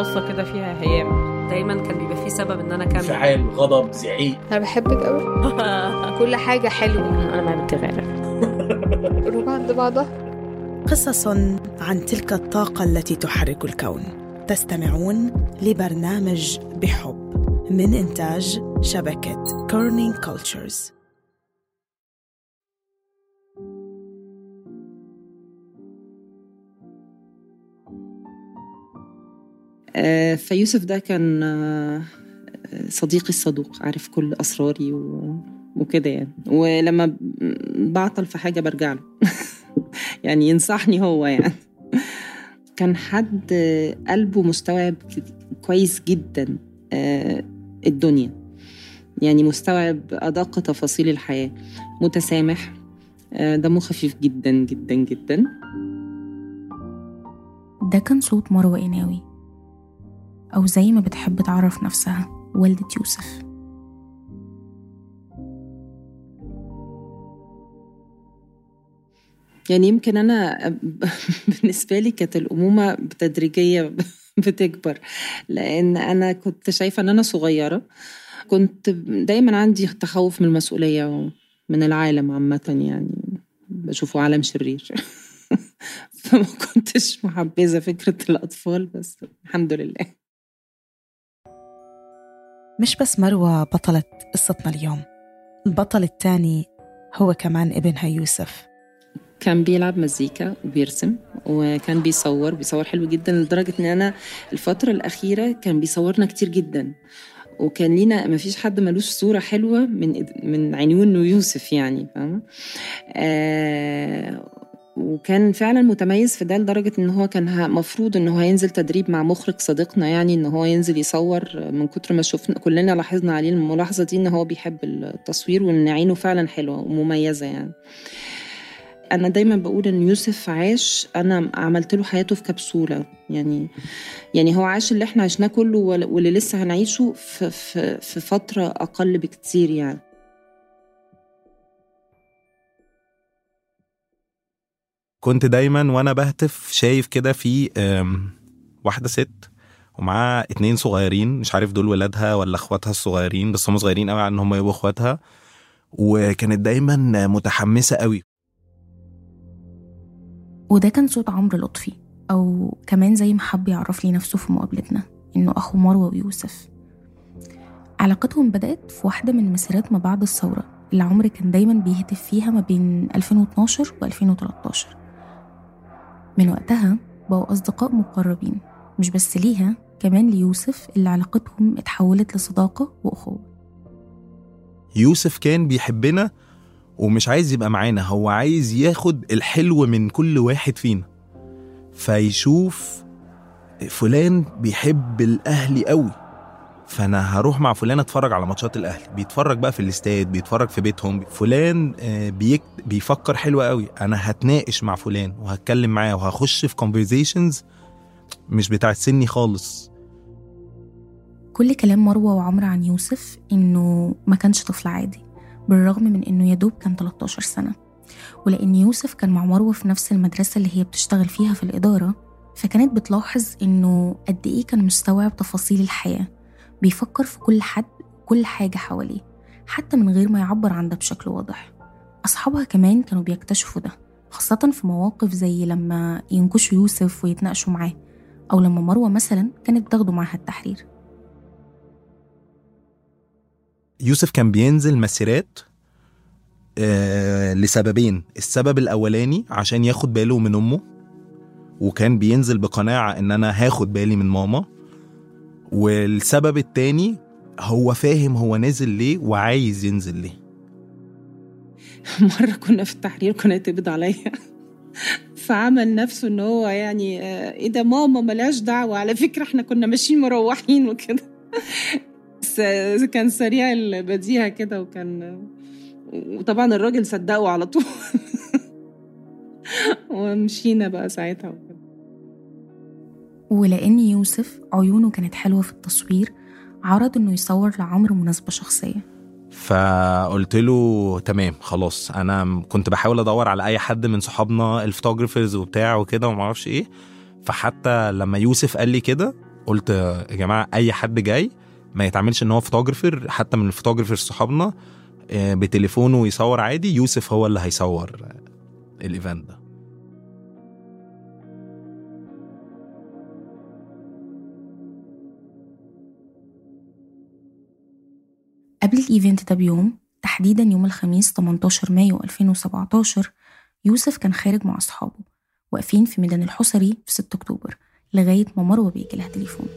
بصة كده فيها هيام. دايما كان بيبقى فيه سبب إن أنا أكمل. انفعال غضب زعيق. أنا بحبك قوي كل حاجة حلوة. أنا ما بتغير قلوب عند بعضها. قصص عن تلك الطاقة التي تحرك الكون. تستمعون لبرنامج بحب من إنتاج شبكة كيرنينج كلتشرز فيوسف ده كان آه، صديقي الصدوق عارف كل أسراري و... وكده يعني. ولما بعطل في حاجة برجع له. يعني ينصحني هو يعني. كان حد آه، قلبه مستوعب كويس جدا آه، الدنيا. يعني مستوعب أدق تفاصيل الحياة. متسامح آه، دمه خفيف جدا جدا جدا. ده كان صوت مروة قناوي أو زي ما بتحب تعرف نفسها والدة يوسف. يعني يمكن أنا بالنسبة لي كانت الأمومة تدريجية بتكبر لأن أنا كنت شايفة إن أنا صغيرة كنت دايما عندي تخوف من المسؤولية ومن العالم عامة يعني بشوفه عالم شرير. فما كنتش محبذة فكرة الأطفال بس الحمد لله. مش بس مروة بطلة قصتنا اليوم البطل الثاني هو كمان ابنها يوسف. كان بيلعب مزيكا وبيرسم وكان بيصور بيصور حلو جدا لدرجة إن أنا الفترة الأخيرة كان بيصورنا كتير جدا. وكان لينا ما فيش حد ملوش صورة حلوة من من عيون يوسف يعني فاهمة؟ آه وكان فعلا متميز في ده لدرجة إن هو كان ه- مفروض إن هو هينزل تدريب مع مخرج صديقنا يعني إن هو ينزل يصور من كتر ما شفنا كلنا لاحظنا عليه الملاحظة دي إن هو بيحب التصوير وإن عينه فعلا حلوة ومميزة يعني. أنا دايما بقول إن يوسف عاش أنا عملت له حياته في كبسولة يعني يعني هو عاش اللي إحنا عشناه كله وال- واللي لسه هنعيشه في, في, في فترة أقل بكتير يعني. كنت دايما وأنا بهتف شايف كده في واحدة ست ومعاها اتنين صغيرين مش عارف دول ولادها ولا أخواتها الصغيرين بس هم صغيرين قوي على إن هم يبقوا أخواتها. وكانت دايما متحمسة قوي وده كان صوت عمرو لطفي أو كمان زي ما حب يعرف لي نفسه في مقابلتنا إنه أخو مروة ويوسف. علاقتهم بدأت في واحدة من مسيرات ما بعد الثورة اللي عمرو كان دايما بيهتف فيها ما بين 2012 و 2013 من وقتها بقوا أصدقاء مقربين مش بس ليها كمان ليوسف اللي علاقتهم اتحولت لصداقة وأخوة. يوسف كان بيحبنا ومش عايز يبقى معانا هو عايز ياخد الحلو من كل واحد فينا. فيشوف فلان بيحب الاهلي قوي. فأنا هروح مع فلان أتفرج على ماتشات الأهلي. بيتفرج بقى في الاستاد بيتفرج في بيتهم. فلان آه، بيك بيفكر حلو قوي. أنا هتناقش مع فلان وهتكلم معاه وهخش في conversations مش بتاعت سني خالص. كل كلام مروة وعمرو عن يوسف إنه ما كانش طفل عادي بالرغم من إنه يدوب كان 13 سنة. ولأن يوسف كان مع مروة في نفس المدرسة اللي هي بتشتغل فيها في الإدارة فكانت بتلاحظ إنه قد إيه كان مستوعب تفاصيل الحياة. بيفكر في كل حد وكل حاجة حواليه حتى من غير ما يعبر عن ده بشكل واضح. أصحابها كمان كانوا بيكتشفوا ده خاصة في مواقف زي لما ينكشوا يوسف ويتناقشوا معاه أو لما مروة مثلا كانت بتاخده معاها التحرير. يوسف كان بينزل مسيرات آه لسببين السبب الأولاني عشان ياخد باله من أمه وكان بينزل بقناعة إن أنا هاخد بالي من ماما والسبب التاني هو فاهم هو نازل ليه وعايز ينزل ليه. مرة كنا في التحرير كنا يتقبض عليا. فعمل نفسه إن هو يعني آه، إيه ده ماما ملهاش دعوة. على فكرة إحنا كنا ماشيين مروحين وكده. آه، كان سريع البديهة كده وكان وطبعا الراجل صدقه على طول. ومشينا بقى ساعتها. ولأن يوسف عيونه كانت حلوة في التصوير عرض إنه يصور لعمرو مناسبة شخصية. فقلت له تمام خلاص. أنا كنت بحاول أدور على أي حد من صحابنا ال photographers وبتاع وكده وما أعرفش إيه. فحتى لما يوسف قال لي كده قلت يا جماعة أي حد جاي ما يتعاملش إن هو photographer حتى من ال photographer صحابنا آه، بتليفونه يصور عادي يوسف هو اللي هيصور ال event ده. قبل ال event ده بيوم تحديدا يوم الخميس 18 مايو 2017 يوسف كان خارج مع أصحابه واقفين في ميدان الحصري في 6 أكتوبر لغاية ما مروة بيجي لها تليفون.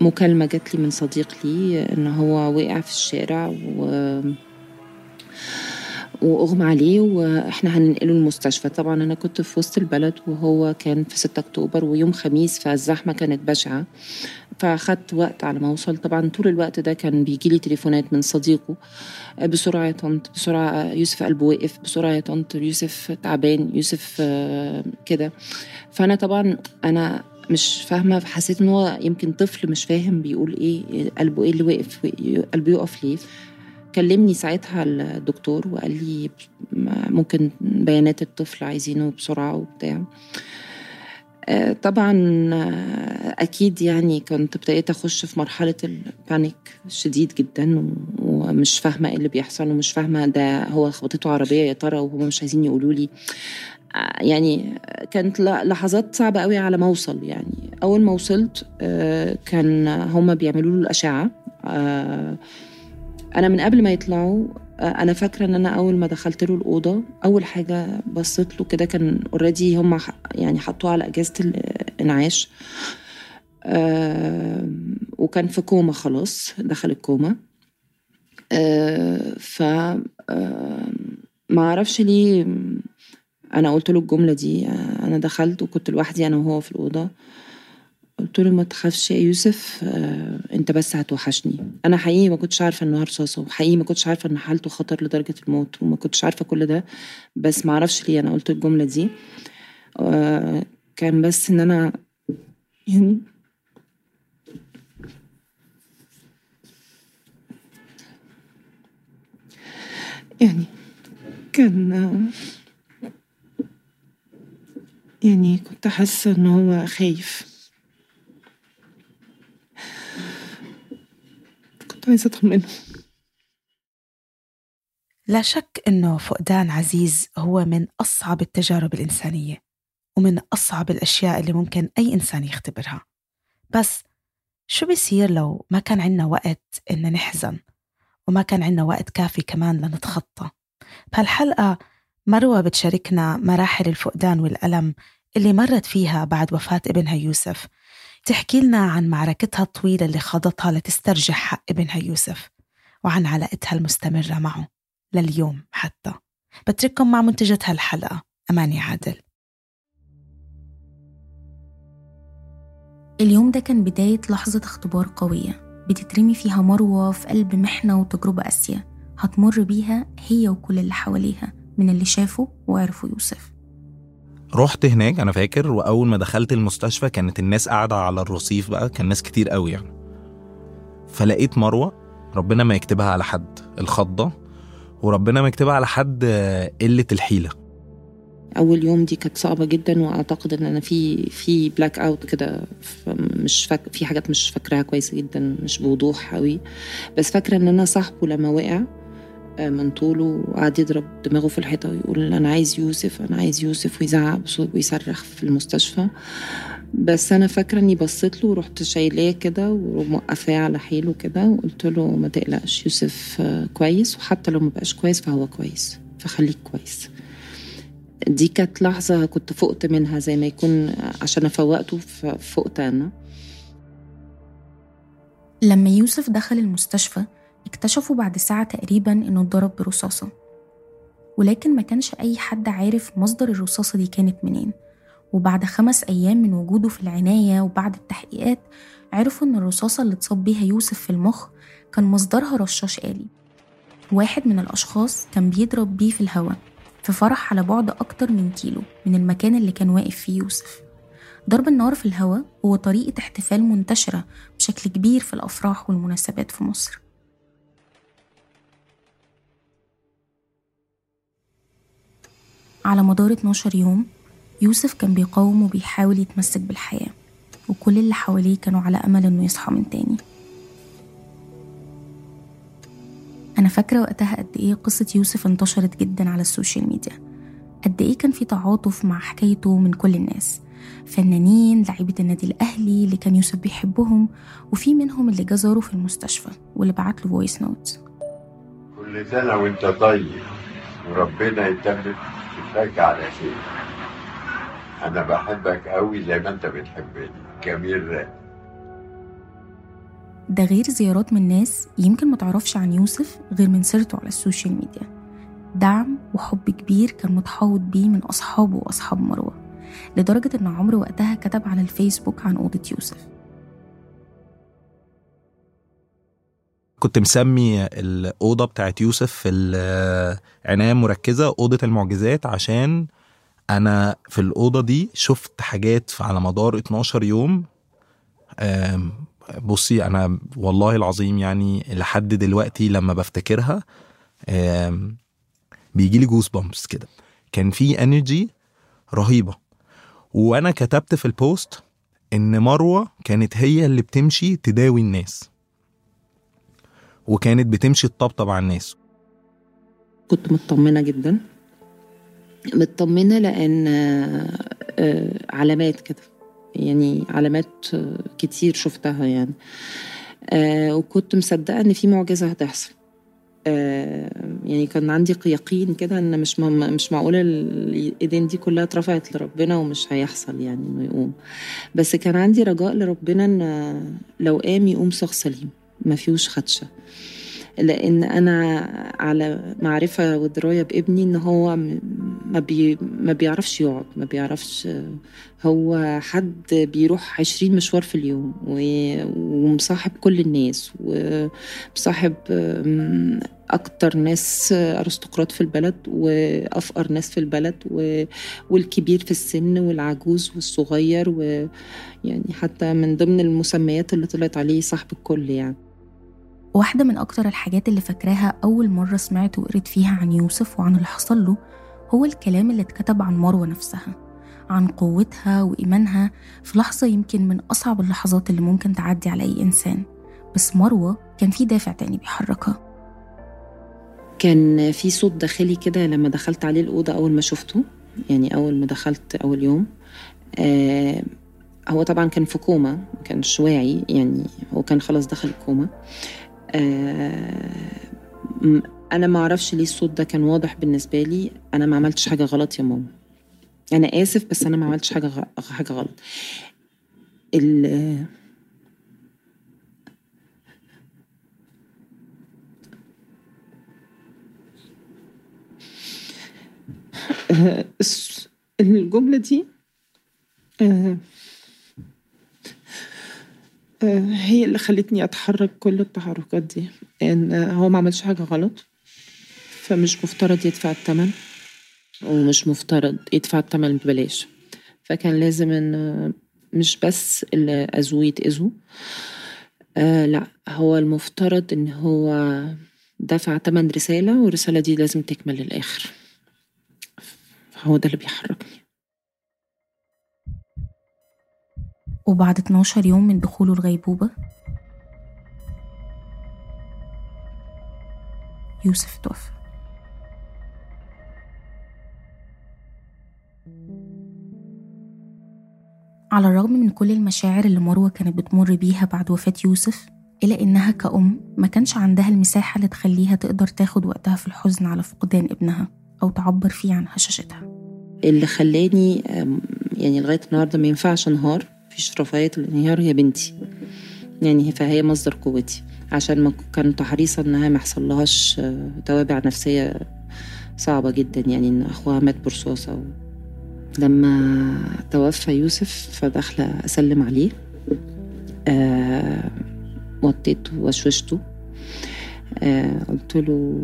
مكالمة جات لي من صديق لي إن هو وقع في الشارع و وأغمى عليه وإحنا هننقله المستشفى. طبعا أنا كنت في وسط البلد وهو كان في 6 أكتوبر ويوم خميس فالزحمة كانت بشعة فأخدت وقت على ما أوصل. طبعا طول الوقت ده كان بيجي لي تليفونات من صديقه بسرعة يا طنط بسرعة يوسف قلبه وقف بسرعة يا طنط يوسف تعبان يوسف آه، كده. فأنا طبعا أنا مش فاهمة حسيت إن هو يمكن طفل مش فاهم بيقول إيه قلبه إيه اللي وقف قلبه يقف ليه. كلمني ساعتها الدكتور وقال لي ممكن بيانات الطفل عايزينه بسرعة وبتاع. آه، طبعا آه، أكيد يعني كنت ابتديت أخش في مرحلة البانيك شديد جدا ومش فاهمة إيه اللي بيحصل ومش فاهمة ده هو خبطته عربية يا ترى وهم مش عايزين يقولوا لي. آه، يعني كانت لحظات صعبة قوي على ما أوصل يعني. أول ما وصلت كان هما بيعملوا له الأشعة أنا من قبل ما يطلعوا آه، أنا فاكرة إن أنا أول ما دخلت له الأوضة أول حاجة بصيت له كده كان already هم يعني حطوه على اجهزه الانعاش. آه وكان في كوما خلاص دخل الكوما آه ف ما أعرفش ليه أنا قلت له الجملة دي أنا دخلت وكنت لوحدي أنا وهو في الأوضة. قلت له ما تخافش يا يوسف آه، انت بس هتوحشني. أنا حقيقي ما كنتش عارفة إنه رصاصه وحقيقي ما كنتش عارفة إن حالته خطر لدرجة الموت وما كنتش عارفة كل ده بس ما أعرفش ليه. أنا قلت الجملة دي آه، كان بس إن أنا يعني يعني كان يعني كنت حاسة إن هو خايف. عايزة أطمنه لا شك إنه فقدان عزيز هو من أصعب التجارب الإنسانية ومن أصعب الأشياء اللي ممكن أي إنسان يختبرها. بس شو بيصير لو ما كان عنا وقت إن نحزن وما كان عنا وقت كافي كمان لنتخطى؟ بهالحلقة مروة بتشاركنا مراحل الفقدان والألم اللي مرت فيها بعد وفاة ابنها يوسف تحكي لنا عن معركتها الطويلة اللي خاضتها لتسترجع حق ابنها يوسف وعن علاقتها المستمرة معه لليوم حتى. بترككم مع منتجة هالحلقة. أماني عادل. اليوم ده كان بداية لحظة اختبار قوية. بتترمي فيها مروة في قلب محنة وتجربة قاسية. هتمر بيها هي وكل اللي حواليها من اللي شافوا وعرفوا يوسف. رحت هناك أنا فاكر وأول ما دخلت المستشفى كانت الناس قاعدة على الرصيف بقى كان ناس كتير قوي يعني. فلقيت مروة ربنا ما يكتبها على حد الخضة وربنا ما يكتبها على حد قلة الحيلة. أول يوم دي كانت صعبة جدا وأعتقد إن أنا في في blackout كده مش فاك في حاجات مش فاكراها كويس جدا مش بوضوح قوي. بس فاكرة إن أنا صاحبه لما وقع من طوله وقعد يضرب دماغه في الحيطة ويقول أنا عايز يوسف أنا عايز يوسف. ويزعق بصوت ويصرخ في المستشفى. بس أنا فاكرة إني بصيت له ورحت شايلاه كده وموقفاه على حيله كده وقلت له ما تقلقش يوسف كويس. وحتى لو ما بقاش كويس فهو كويس فخليك كويس. دي كانت لحظة كنت فقت منها زي ما يكون عشان أفوقته فقت أنا. لما يوسف دخل المستشفى اكتشفوا بعد ساعة تقريبا إنه اتضرب برصاصة. ولكن ما كانش أي حد عارف مصدر الرصاصة دي كانت منين. وبعد خمس أيام من وجوده في العناية وبعد التحقيقات عرفوا إن الرصاصة اللي اتصاب بيها يوسف في المخ كان مصدرها رشاش آلي. واحد من الأشخاص كان بيضرب بيه في الهواء في فرح على بعد أكتر من كيلو من المكان اللي كان واقف فيه يوسف. ضرب النار في الهواء هو طريقة احتفال منتشرة بشكل كبير في الأفراح والمناسبات في مصر. على مدار 12 يوم يوسف كان بيقاوم وبيحاول يتمسك بالحياة وكل اللي حواليه كانوا على أمل إنه يصحى من تاني. أنا فاكرة وقتها قد إيه قصة يوسف انتشرت جدا على السوشيال ميديا. قد إيه كان في تعاطف مع حكايته من كل الناس فنانين لعيبة النادي الأهلي اللي كان يوسف بيحبهم وفي منهم اللي جه زاره في المستشفى واللي بعت له voice note كل سنة وانت طيب وربنا يتمم. شفاك على خير أنا بحبك قوي زي ما أنت بتحبني. جميل رأي. ده غير زيارات من ناس يمكن ما تعرفش عن يوسف غير من سيرته على ال social media. دعم وحب كبير كان متحوط بيه من أصحابه وأصحاب مروة لدرجة إن عمرو وقتها كتب على الفيسبوك عن أوضة يوسف. كنت مسمي الأوضة بتاعت يوسف في العناية المركزة أوضة المعجزات عشان أنا في الأوضة دي شفت حاجات على مدار 12 يوم. بصي أنا والله العظيم يعني لحد دلوقتي لما بفتكرها بيجي لي goosebumps كده. كان في energy رهيبة. وأنا كتبت في ال post إن مروة كانت هي اللي بتمشي تداوي الناس. وكانت بتمشي تطبطب على الناس. كنت مطمنة جدا. مطمنة لأن آه، آه، علامات كده. يعني علامات آه، كتير شفتها يعني. وكنت مصدقة إن في معجزة هتحصل. يعني كان عندي يقين كده إن مش مش معقوله الإيدين دي كلها اترفعت لربنا ومش هيحصل يعني إنه يقوم. بس كان عندي رجاء لربنا إن لو قام يقوم شخص سليم. ما فيهوش خدشة. لأن أنا على معرفة ودراية بابني إن هو ما بي ما بيعرفش يقعد ما بيعرفش هو حد بيروح عشرين مشوار في اليوم ومصاحب كل الناس ومصاحب أكتر ناس أرستقراط في البلد وأفقر ناس في البلد و- والكبير في السن والعجوز والصغير ويعني حتى من ضمن المسميات اللي طلعت عليه صاحب الكل يعني. واحدة من أكتر الحاجات اللي فاكراها أول مرة سمعت وقريت فيها عن يوسف وعن اللي حصل له هو الكلام اللي اتكتب عن مروة نفسها عن قوتها وإيمانها في لحظة يمكن من أصعب اللحظات اللي ممكن تعدي على أي إنسان بس مروة كان في دافع تاني بيحركها. كان في صوت داخلي كده لما دخلت عليه الأوضة أول ما شفته يعني أول ما دخلت أول يوم. آه هو طبعا كان في كوما ما كانش واعي يعني هو كان خلاص دخل الكوما. آه أنا ما أعرفش ليه الصوت ده كان واضح بالنسبة لي. أنا ما عملتش حاجة غلط يا ماما. أنا آسف بس أنا ما عملتش حاجة غ- حاجة غلط. ال- الجملة دي آه، هي اللي خلتني أتحرك كل التحركات دي. إن هو ما عملش حاجة غلط فمش مفترض يدفع الثمن ومش مفترض يدفع الثمن ببلاش. فكان لازم إن مش بس اللي أذوه يتأذوا آه لا هو المفترض إن هو دفع تمن رسالة والرسالة دي لازم تكمل للآخر. هو ده اللي بيحركني. وبعد 12 يوم من دخوله الغيبوبة؟ يوسف توفى. على الرغم من كل المشاعر اللي مروة كانت بتمر بيها بعد وفاة يوسف إلا إنها كأم ما كانش عندها المساحة اللي تخليها تقدر تاخد وقتها في الحزن على فقدان ابنها أو تعبر فيه عن هشاشتها. اللي خلاني يعني لغاية النهاردة ما ينفعش انهار. مفيش رفاهية الانهيار هي بنتي. يعني فهي مصدر قوتي. عشان ما كنت حريصة إنها ما يحصلهاش آه، توابع نفسية صعبة جدا. يعني إن أخوها مات برصاصة و... لما توفى يوسف فداخلة أسلم عليه. آه وطيته وشوشته آه قلت له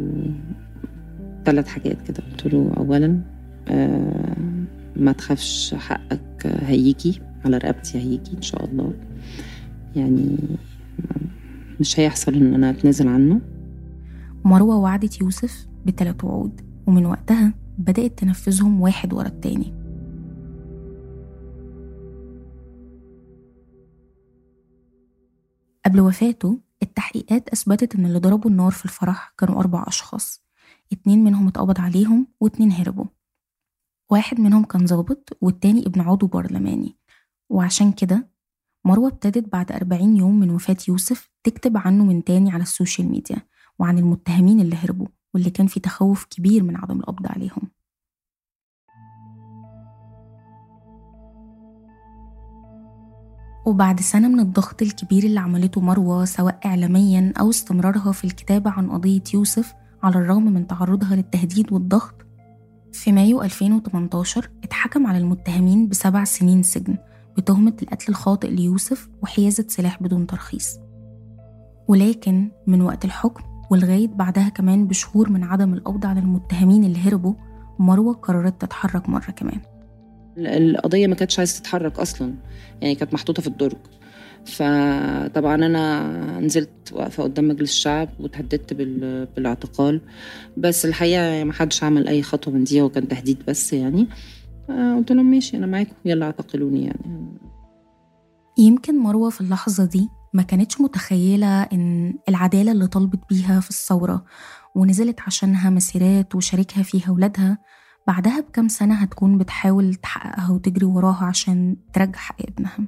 ثلاث حاجات كده. قلت له اولا آه ما تخافش حقك هيجي. على رقبتي هيجي إن شاء الله. يعني مش هيحصل إن أنا أتنازل عنه. مروة وعدت يوسف بثلاث وعود ومن وقتها بدأت تنفذهم واحد ورا التاني. قبل وفاته التحقيقات أثبتت إن اللي ضربوا النار في الفرح كانوا أربع أشخاص. اتنين منهم اتقبض عليهم واتنين هربوا. واحد منهم كان ظابط والتاني ابن عضو برلماني. وعشان كده مروة ابتدت بعد 40 يوم من وفاة يوسف تكتب عنه من تاني على السوشيال ميديا وعن المتهمين اللي هربوا واللي كان في تخوف كبير من عدم القبض عليهم. وبعد سنة من الضغط الكبير اللي عملته مروة سواء إعلاميا أو استمرارها في الكتابة عن قضية يوسف على الرغم من تعرضها للتهديد والضغط في مايو 2018 اتحكم على المتهمين بسبع سنين سجن بتهمة القتل الخاطئ ليوسف وحيازة سلاح بدون ترخيص. ولكن من وقت الحكم ولغاية بعدها كمان بشهور من عدم القبض على المتهمين اللي هربوا مروة قررت تتحرك مرة كمان. القضية ما كانتش عايزة تتحرك أصلا يعني كانت محطوطة في الدرج. فطبعا أنا نزلت واقفة قدام مجلس الشعب وتهددت بال- بالاعتقال. بس الحقيقة ما حدش عمل أي خطوة من دي هو كان تهديد بس يعني. قلت لهم ماشي أنا معاكم. يلا اعتقلوني يعني. يمكن مروة في اللحظة دي ما كانتش متخيلة إن العدالة اللي طلبت بيها في الثورة ونزلت عشانها مسيرات وشاركها فيها ولادها بعدها بكام سنة هتكون بتحاول تحققها وتجري وراها عشان ترجع حق ابنها.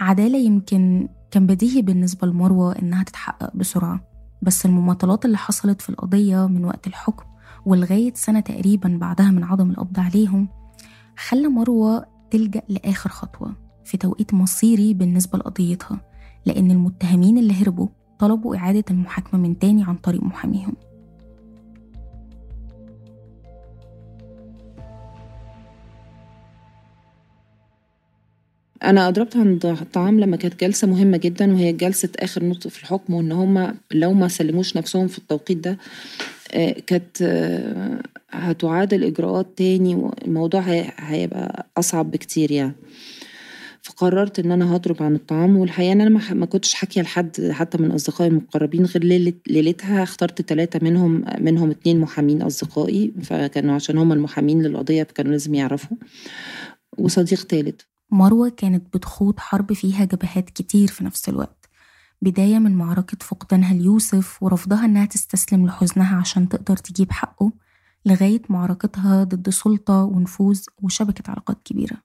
عدالة يمكن كان بديهي بالنسبة لمروة إنها تتحقق بسرعة بس المماطلات اللي حصلت في القضية من وقت الحكم ولغاية سنة تقريبا بعدها من عدم القبض عليهم خلى مروة تلجأ لآخر خطوة في توقيت مصيري بالنسبة لقضيتها لأن المتهمين اللي هربوا طلبوا إعادة المحاكمة من تاني عن طريق محاميهم. أنا اضربت عند الطعام لما كانت جلسة مهمة جدا وهي جلسة آخر نطق في الحكم وإن هم لو ما سلموش نفسهم في التوقيت ده آه، كانت آه، هتعاد الاجراءات تاني والموضوع هي- هيبقى أصعب بكتير يعني. فقررت إن أنا هضرب عن الطعام والحقيقة إن أنا ما كنتش حاكية لحد حتى من أصدقائي المقربين غير ليلتها اخترت ثلاثة منهم منهم اتنين محامين أصدقائي فكانوا عشان هم المحامين للقضية كانوا لازم يعرفوا. وصديق ثالث مروة كانت بتخوض حرب فيها جبهات كتير في نفس الوقت. بداية من معركة فقدانها ليوسف ورفضها إنها تستسلم لحزنها عشان تقدر تجيب حقه لغاية معركتها ضد سلطة ونفوذ وشبكة علاقات كبيرة.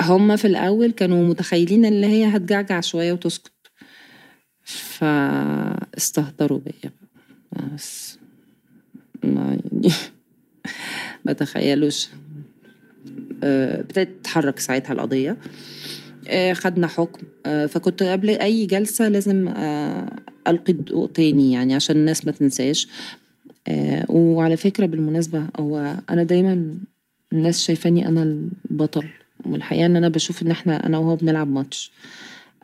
هم في الأول كانوا متخيلين اللي هي هتجعجع شوية وتسكت. فاستهتروا بيا. بس ما يعني ما تخيلوش. ابتدت تتحرك ساعتها القضية. آه، خدنا حكم. آه، فكنت قبل أي جلسة لازم آه، ألقي الضوء تاني يعني عشان الناس ما تنساش. آه، وعلى فكرة بالمناسبة هو أنا دايما الناس شايفاني أنا البطل. والحقيقة إن أنا بشوف إن إحنا أنا وهو بنلعب ماتش.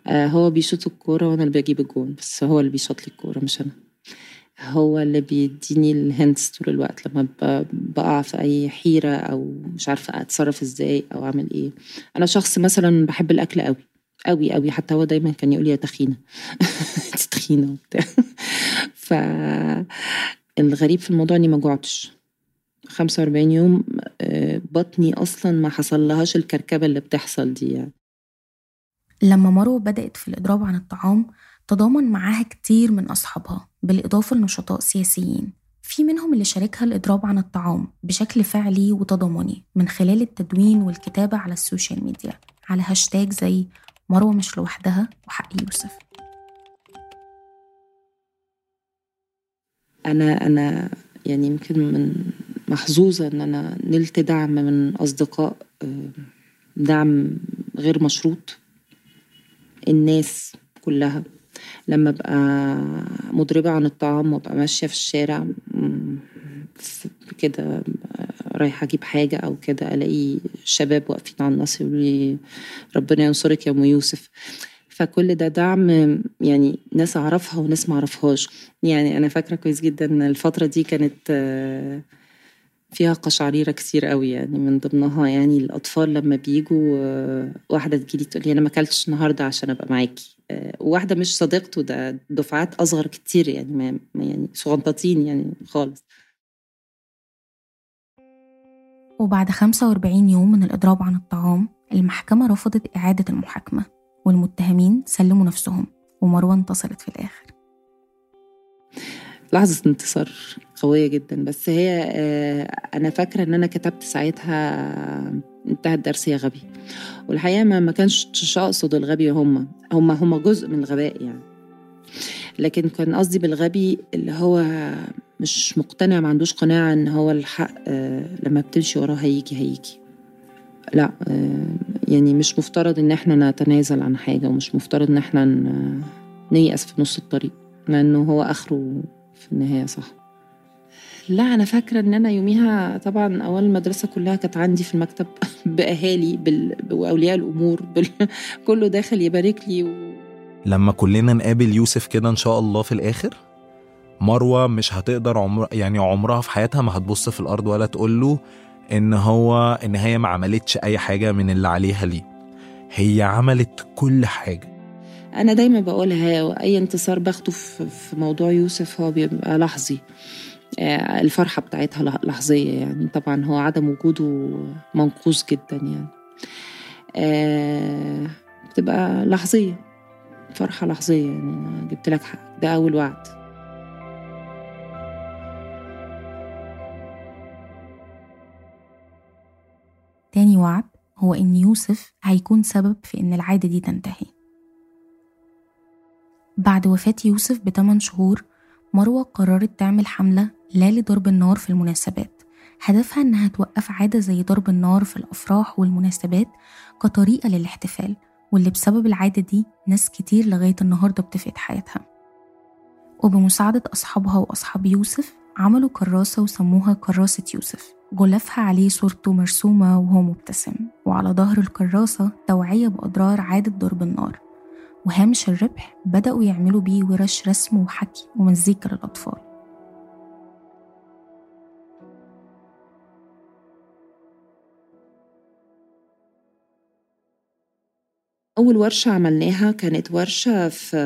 آه، هو بيشوط الكورة وأنا اللي بجيب الجون بس هو اللي بيشوط لي الكورة مش أنا. هو اللي بيديني الهنتس طول الوقت لما بقع في أي حيرة أو مش عارفة أتصرف إزاي أو أعمل إيه. أنا شخص مثلا بحب الأكل قوي قوي قوي حتى هو دايما كان يقول لي يا تخينة. انت تخينة وبتاع. فالغريب في الموضوع إني ما جوعتش. 45 يوم آه، بطني أصلا ما حصل لهاش الكركبة اللي بتحصل دي يعني. لما مروة بدأت في الإضراب عن الطعام تضامن معاها كتير من أصحابها بالإضافة لنشطاء سياسيين. في منهم اللي شاركها الإضراب عن الطعام بشكل فعلي وتضامني من خلال التدوين والكتابة على ال social media على هاشتاج زي مروة مش لوحدها وحق يوسف. أنا أنا يعني يمكن من محظوظة إن أنا نلت دعم من أصدقاء آه، دعم غير مشروط. الناس كلها لما أبقى مضربة عن الطعام وأبقى ماشية في الشارع كده رايحة أجيب حاجة أو كده ألاقي شباب واقفين على النص يقولوا لي ربنا ينصرك يا أم يوسف فكل ده دعم يعني ناس أعرفها وناس معرفهاش يعني أنا فاكرة كويس جدا الفترة دي كانت آه، فيها قشعريرة كتير قوي يعني من ضمنها يعني الأطفال لما بيجوا آه، واحدة تجيلي لي أنا ما أكلتش النهاردة عشان أبقى معاكي. آه، وواحدة مش صديقته ده دفعات أصغر كتير يعني ما يعني صغنطاطين يعني خالص. وبعد 45 يوم من الإضراب عن الطعام المحكمة رفضت إعادة المحاكمة والمتهمين سلموا نفسهم ومروة انتصرت في الآخر. لحظة انتصار قوية جدا. بس هي آه، أنا فاكرة إن أنا كتبت ساعتها انتهى الدرس يا غبي. والحقيقة ما ما كانش أقصد الغبي هم. هم هم جزء من الغباء يعني. لكن كان قصدي بالغبي اللي هو مش مقتنع ما عندوش قناعة إن هو الحق آه، لما بتمشي وراه هيجي هيجي. لا آه، يعني مش مفترض إن إحنا نتنازل عن حاجة ومش مفترض إن إحنا نيأس في نص الطريق لأنه هو آخره في النهاية صح. لا أنا فاكرة إن أنا يوميها طبعا أول المدرسة كلها كانت عندي في المكتب بأهالي بال... وأولياء الأمور بال... كله داخل يبارك لي و... لما كلنا نقابل يوسف كده إن شاء الله في الآخر مروة مش هتقدر عمر يعني عمرها في حياتها ما هتبص في الأرض ولا تقول له إن هو إن هي ما عملتش أي حاجة من اللي عليها ليه. هي عملت كل حاجة. أنا دايما بقولها أي انتصار باخده في موضوع يوسف هو بيبقى لحظي. آه، الفرحة بتاعتها لح- لحظية يعني. طبعا هو عدم وجوده منقوص جدا يعني. آه، بتبقى لحظية. فرحة لحظية يعني. جبت لك حق. ده أول وعد. تاني وعد هو إن يوسف هيكون سبب في إن العادة دي تنتهي. بعد وفاة يوسف بثمان شهور مروة قررت تعمل حملة لا لضرب النار في المناسبات. هدفها إنها توقف عادة زي ضرب النار في الأفراح والمناسبات كطريقة للاحتفال واللي بسبب العادة دي ناس كتير لغاية النهاردة بتفقد حياتها. وبمساعدة أصحابها وأصحاب يوسف عملوا كراسة وسموها كراسة يوسف. غلافها عليه صورته مرسومة وهو مبتسم وعلى ظهر الكراسة توعية بأضرار عادة ضرب النار. وهامش الربح بدأوا يعملوا بيه ورش رسم وحكي ومزيكا للأطفال. أول ورشة عملناها كانت ورشة في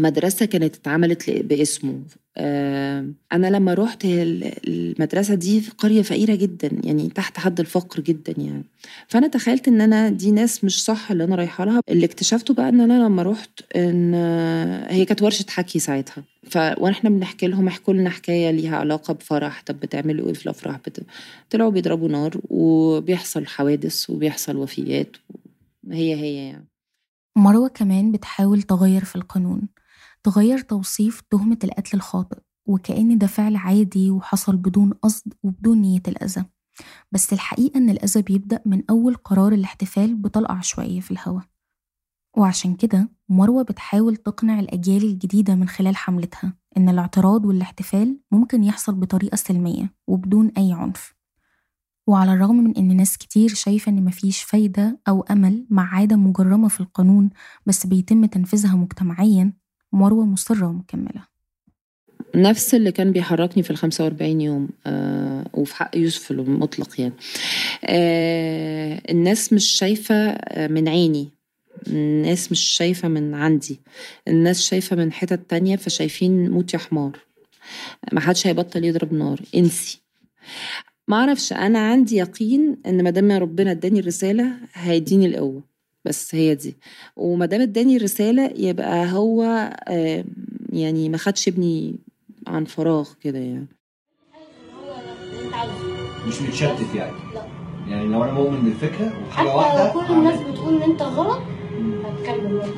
مدرسة كانت اتعملت باسمه. آه، أنا لما روحت ال- المدرسة دي في قرية فقيرة جدا يعني تحت حد الفقر جدا يعني. فأنا تخيلت إن أنا دي ناس مش صح اللي أنا رايحة لها. اللي اكتشفته بقى إن أنا لما روحت إن آه، هي كانت ورشة حكي ساعتها. ف وإحنا بنحكي لهم احكوا لنا حكاية ليها علاقة بفرح طب بتعملوا إيه في الأفراح. طلعوا بيضربوا نار وبيحصل حوادث وبيحصل وفيات هي هي يعني. مروة كمان بتحاول تغير في القانون. تغير توصيف تهمة القتل الخاطئ وكأن ده فعل عادي وحصل بدون قصد وبدون نية الأذى. بس الحقيقة إن الأذى بيبدأ من أول قرار الاحتفال بطلقة عشوائية في الهواء وعشان كده مروة بتحاول تقنع الأجيال الجديدة من خلال حملتها إن الاعتراض والاحتفال ممكن يحصل بطريقة سلمية وبدون أي عنف. وعلى الرغم من إن ناس كتير شايفة إن مفيش فايدة أو أمل مع عادة مجرمة في القانون بس بيتم تنفيذها مجتمعيا مروة مصرة ومكملة. نفس اللي كان بيحركني في ال 45 يوم آه وفي حق يوسف المطلق يعني. آه الناس مش شايفة من عيني الناس مش شايفة من عندي الناس شايفة من حتت تانية فشايفين موت يا حمار. ما حدش هيبطل يضرب نار انسي. ما أعرفش أنا عندي يقين إن ما دام ربنا اداني الرسالة هيديني القوة. بس هي دي. وما دام اداني الرسالة يبقى هو آه، يعني ما خدش ابني عن فراغ كده يعني. مش متشتت يعني. يعني لو أنا مؤمن بالفكرة وحاجة حتى واحدة لو كل الناس بتقول إن أنت غلط هتكلم برضه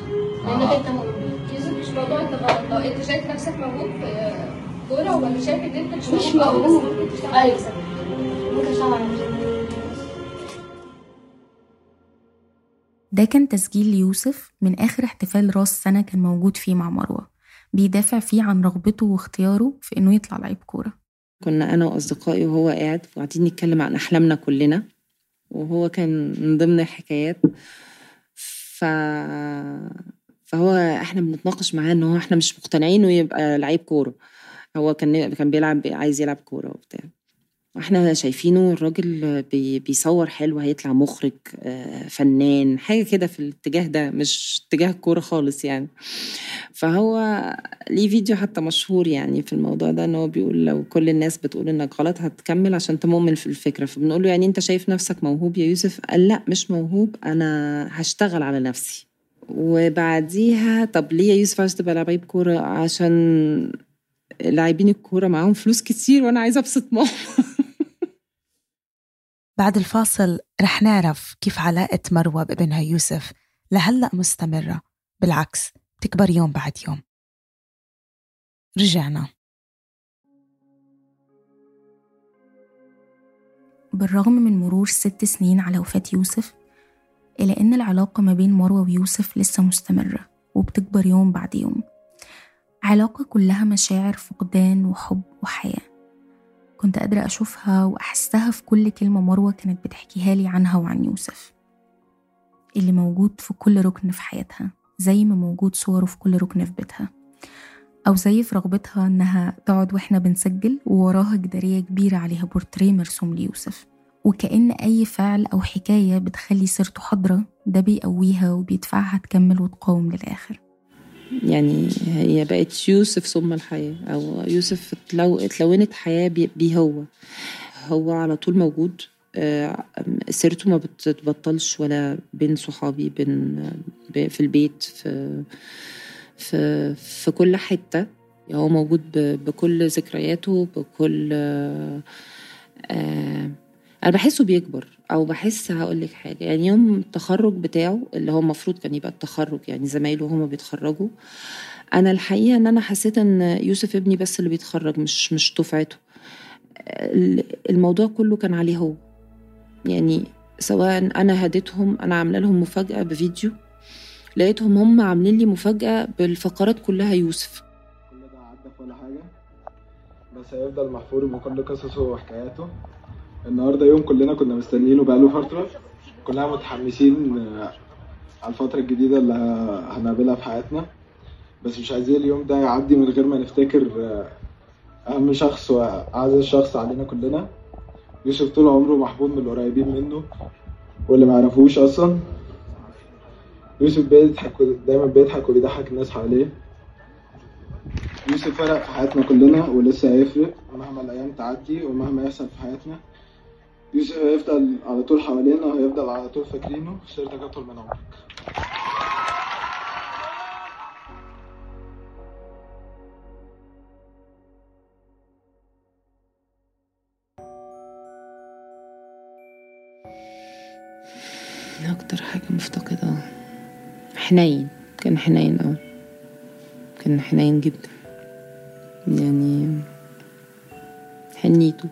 لأنك أنت مؤمن. مش موضوع أنت غلط. لو أنت شايف نفسك موهوب في كوره ولا شايف إن أنت مش مش. بس ممكن تشتغل. أيوه. ممكن اشتغل ده كان تسجيل ليوسف من آخر احتفال راس سنة كان موجود فيه مع مروة بيدافع فيه عن رغبته واختياره في إنه يطلع لعيب كورة. كنا أنا وأصدقائي وهو قاعد وقاعدين نتكلم عن أحلامنا كلنا وهو كان من ضمن الحكايات. ف فهو إحنا بنتناقش معاه إن هو إحنا مش مقتنعين إنه يبقى لعيب كورة. هو كان كان بيلعب عايز يلعب كورة وبتاع. وإحنا شايفينه الراجل بي بيصور حلو هيطلع مخرج آه، فنان حاجة كده في الاتجاه ده مش اتجاه الكورة خالص يعني. فهو ليه فيديو حتى مشهور يعني في الموضوع ده إن هو بيقول لو كل الناس بتقول إنك غلط هتكمل عشان تمؤمن في الفكرة. فبنقول له يعني أنت شايف نفسك موهوب يا يوسف؟ قال لا مش موهوب أنا هشتغل على نفسي. وبعديها طب ليه يا يوسف عايز تبقى لعيب كورة؟ عشان لاعبين الكورة معاهم فلوس كتير وأنا عايزة أبسط ماما. بعد الفاصل رح نعرف كيف علاقة مروة بابنها يوسف لهلأ مستمرة. بالعكس تكبر يوم بعد يوم. رجعنا. بالرغم من مرور ست سنين على وفاة يوسف إلا إن العلاقة ما بين مروة ويوسف لسه مستمرة وبتكبر يوم بعد يوم. علاقة كلها مشاعر فقدان وحب وحياة. كنت قادرة أشوفها وأحسها في كل كلمة مروة كانت بتحكيها لي عنها وعن يوسف. اللي موجود في كل ركن في حياتها زي ما موجود صوره في كل ركن في بيتها. أو زي في رغبتها إنها تقعد وإحنا بنسجل ووراها جدارية كبيرة عليها بورتريه مرسوم ليوسف. وكأن أي فعل أو حكاية بتخلي سيرته حاضرة ده بيقويها وبيدفعها تكمل وتقاوم للآخر. يعني هي بقت يوسف ثم الحياة أو يوسف اتلو... اتلونت حياة بي... بيه هو هو على طول موجود آه، سيرته ما بتبطلش ولا بين صحابي بين في البيت في في في كل حتة هو موجود. بكل ذكرياته بكل آه، أنا بحسه بيكبر أو بحس هقول لك حاجة يعني يوم التخرج بتاعه اللي هو المفروض كان يبقى التخرج يعني زمايله هما بيتخرجوا أنا الحقيقة إن أنا حسيت إن يوسف ابني بس اللي بيتخرج مش مش دفعته. ال- الموضوع كله كان عليه هو. يعني سواء أنا هديتهم أنا عاملة لهم مفاجأة بفيديو لقيتهم هم عاملين لي مفاجأة بالفقرات كلها يوسف. كل ده عدى ولا حاجة بس هيفضل محفور بكل قصصه وحكاياته. النهاردة يوم كلنا كنا مستنيينه بقاله فترة. كلنا متحمسين آه، على الفترة الجديدة اللي هنقابلها في حياتنا. بس مش عايزين اليوم ده يعدي من غير ما نفتكر آه، أهم شخص وأعز شخص علينا كلنا. يوسف طول عمره محبوب من القريبين منه واللي ما يعرفوش أصلا. يوسف بيضحك دايما بيضحك وبيضحك الناس حواليه. يوسف فرق في حياتنا كلنا ولسه هيفرق مهما الأيام تعدي ومهما يحصل في حياتنا. يوسف هيفضل على طول حوالينا وهيفضل على طول فاكرينه. سيرتك أطول من عمرك. أكتر حاجة مفتقدة حنين. كان حنين أوي. كان حنين جدا. يعني حنيته.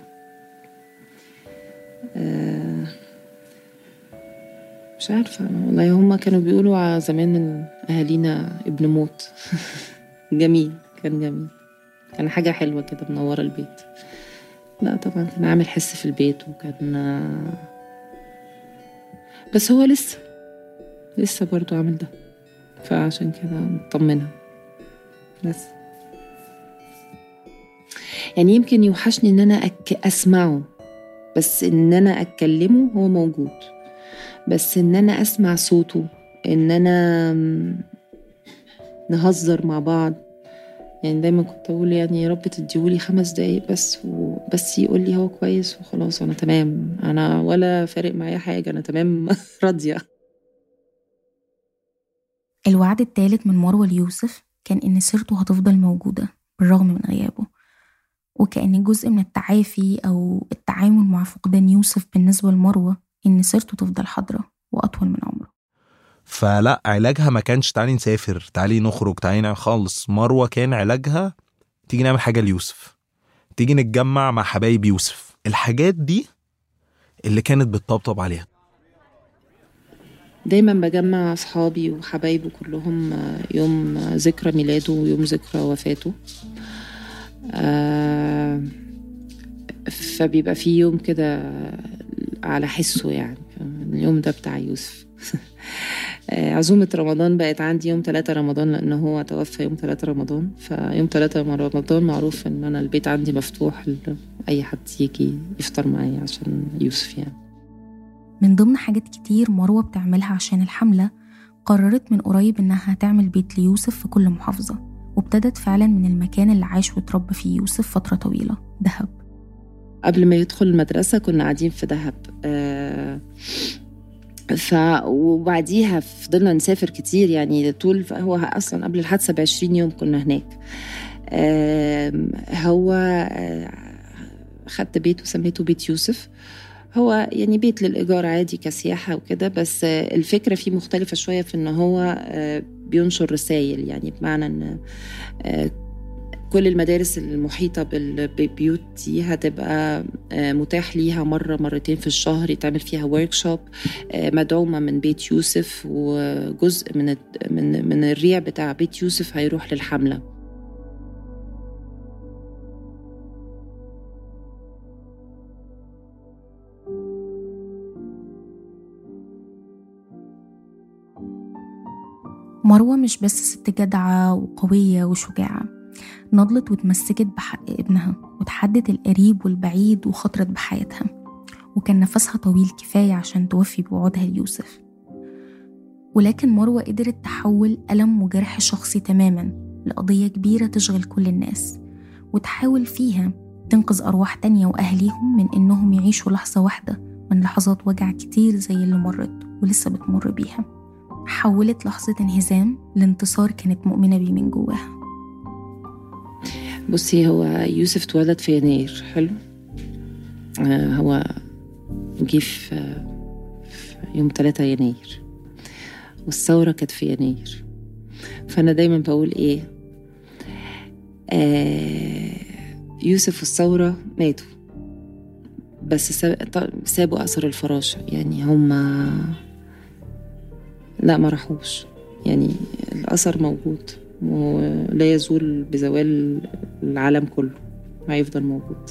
مش عارفة. والله هما كانوا بيقولوا على زمان إن أهالينا ابن موت. جميل كان جميل. كان حاجة حلوة كده منورة البيت. لا طبعا كان عامل حس في البيت وكان آه، بس هو لسه لسه برضو عامل ده. فعشان كده مطمنة. بس. يعني يمكن يوحشني إن أنا أك... بس إن أنا أتكلمه هو موجود. بس إن أنا أسمع صوته إن أنا نهزر مع بعض. يعني دايما كنت أقول يعني يا رب تديهولي خمس دقايق بس وبس يقول لي هو كويس وخلاص أنا تمام. أنا ولا فارق معايا حاجة أنا تمام راضية. الوعد الثالث من مروة ليوسف كان إن سيرته هتفضل موجودة بالرغم من غيابه. وكأن جزء من التعافي أو التعامل مع فقدان يوسف بالنسبة لمروة إن سيرته تفضل حاضرة وأطول من عمره. فلا علاجها ما كانش تعالي نسافر تعالي نخرج تعالي نعمل خالص. مروة كان علاجها تيجي نعمل حاجة ليوسف. تيجي نتجمع مع حبايب يوسف. الحاجات دي اللي كانت بتطبطب عليها. دايما بجمع أصحابي وحبايبه كلهم يوم ذكرى ميلاده ويوم ذكرى وفاته. فبيبقى في يوم كده على حسه يعني. اليوم ده بتاع يوسف. آه، عزومة رمضان بقت عندي يوم 3 رمضان لأنه هو توفى يوم 3 رمضان. فيوم 3 رمضان معروف إن أنا البيت عندي مفتوح لأي حد يجي يفطر معايا عشان يوسف يعني. من ضمن حاجات كتير مروة بتعملها عشان الحملة قررت من قريب إنها تعمل بيت ليوسف في كل محافظة. وابتدت فعلا من المكان اللي عاش وتربى فيه يوسف فترة طويلة دهب. قبل ما يدخل المدرسة كنا قاعدين في دهب. آه ف وبعديها فضلنا نسافر كتير يعني طول هو أصلا قبل الحادثة ب 20 يوم كنا هناك. هو آه، خدت بيت وسميته بيت يوسف. هو يعني بيت للإيجار عادي كسياحة وكده بس الفكرة فيه مختلفة شوية في إن هو آه، بينشر رسائل يعني بمعنى إن آه، كل المدارس المحيطة بالبيوت دي هتبقى آه، متاح ليها مرة مرتين في الشهر يتعمل فيها ورك شوب مدعومة من بيت يوسف وجزء من من الريع بتاع بيت يوسف هيروح للحملة. مروة مش بس ست جدعة وقوية وشجاعة. نضلت واتمسكت بحق ابنها وتحدت القريب والبعيد وخطرت بحياتها. وكان نفسها طويل كفاية عشان توفي بوعودها ليوسف. ولكن مروة قدرت تحول ألم وجرح شخصي تماما لقضية كبيرة تشغل كل الناس وتحاول فيها تنقذ أرواح تانية وأهليهم من إنهم يعيشوا لحظة واحدة من لحظات وجع كتير زي اللي مرت ولسه بتمر بيها. حولت لحظة انهزام لانتصار كانت مؤمنة بيه من جواها. بصي هو يوسف اتولد في يناير حلو؟ آه هو جه في يوم 3 يناير. والثورة كانت في يناير. فأنا دايما بقول إيه؟ آه يوسف والثورة ماتوا. بس سابوا أثر الفراشة. يعني هما لا ما راحوش. يعني الأثر موجود ولا يزول بزوال العالم كله هيفضل موجود.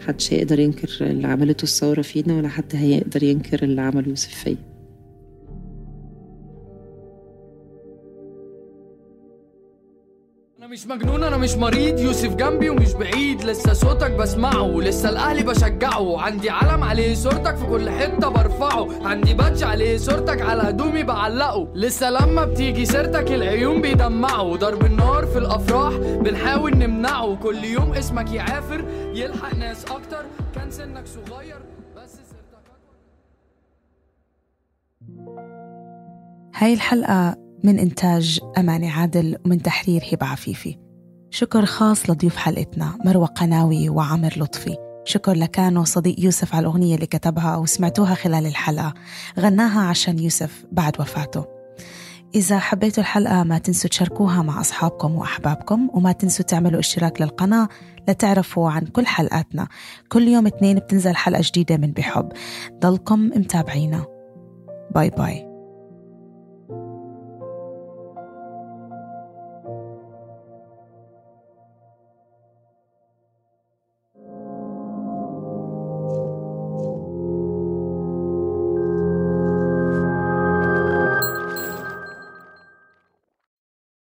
محدش هيقدر ينكر اللي عملته الثورة فينا ولا حد هيقدر ينكر اللي عمله يوسف فيا مش مجنون أنا مش مريض. يوسف جنبي ومش بعيد. لسه صوتك بسمعه لسه الأهلي بشجعه. عندي علم عليه صورتك في كل حتة برفعه. عندي بادج عليه صورتك على هدومي بعلقه. لسه لما بتيجي سيرتك العيون بيدمعوا ضرب النار في الأفراح بنحاول نمنعه. كل يوم اسمك يعافر يلحق ناس أكتر. كان سنك صغير بس سيرتك هاي الحلقة من إنتاج أماني عادل ومن تحرير هبة عفيفي. شكر خاص لضيوف حلقتنا مروة قناوي وعمر لطفي. شكر لكانو صديق يوسف على الأغنية اللي كتبها وسمعتوها خلال الحلقة. غناها عشان يوسف بعد وفاته. إذا حبيتوا الحلقة ما تنسوا تشاركوها مع أصحابكم وأحبابكم وما تنسوا تعملوا اشتراك للقناة لتعرفوا عن كل حلقاتنا. كل يوم اثنين بتنزل حلقة جديدة من بحب. ضلكم متابعينا. باي باي.